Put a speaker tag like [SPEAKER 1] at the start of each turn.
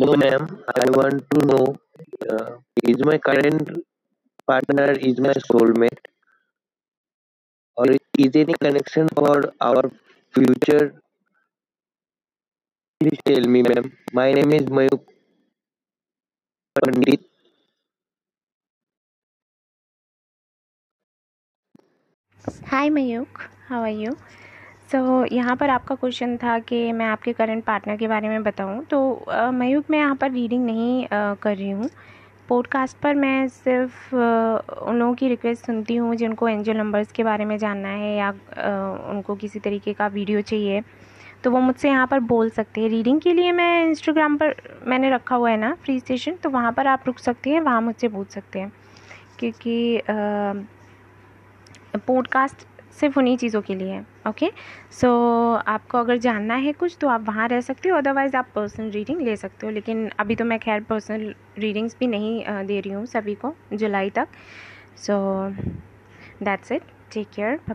[SPEAKER 1] No, ma'am. I want to know uh, is my current partner is my soulmate or is any connection for our future? Please tell me, ma'am. My name is Mayuk Pandit.
[SPEAKER 2] Hi Mayuk how are you so so, यहाँ पर आपका question था कि मैं आपके current partner के बारे में बताऊँ। तो मयूक मैं यहाँ पर रीडिंग नहीं uh, कर रही हूँ। पॉडकास्ट पर मैं सिर्फ़ उन लोगों की रिक्वेस्ट सुनती हूँ जिनको एंजल नंबर्स के बारे में जानना है या उनको किसी तरीके का वीडियो चाहिए। तो वो मुझसे यहाँ पर बोल सकते हैं। रीडिंग के लिए मैं इंस्टाग्राम पर मैंने रखा हुआ है ना फ्री स्टेशन तो वहाँ पर आप रुक सकते हैं वहाँ मुझसे पूछ सकते हैं। क्योंकि पॉडकास्ट सिर्फ़ उन्हीं चीज़ों के लिए ओके सो आपको अगर जानना है कुछ तो आप वहाँ रह सकते हो अदरवाइज़ आप पर्सनल रीडिंग ले सकते हो। लेकिन अभी तो मैं खैर पर्सनल रीडिंग्स भी नहीं दे रही हूँ सभी को, जुलाई तक। So that's it take care bye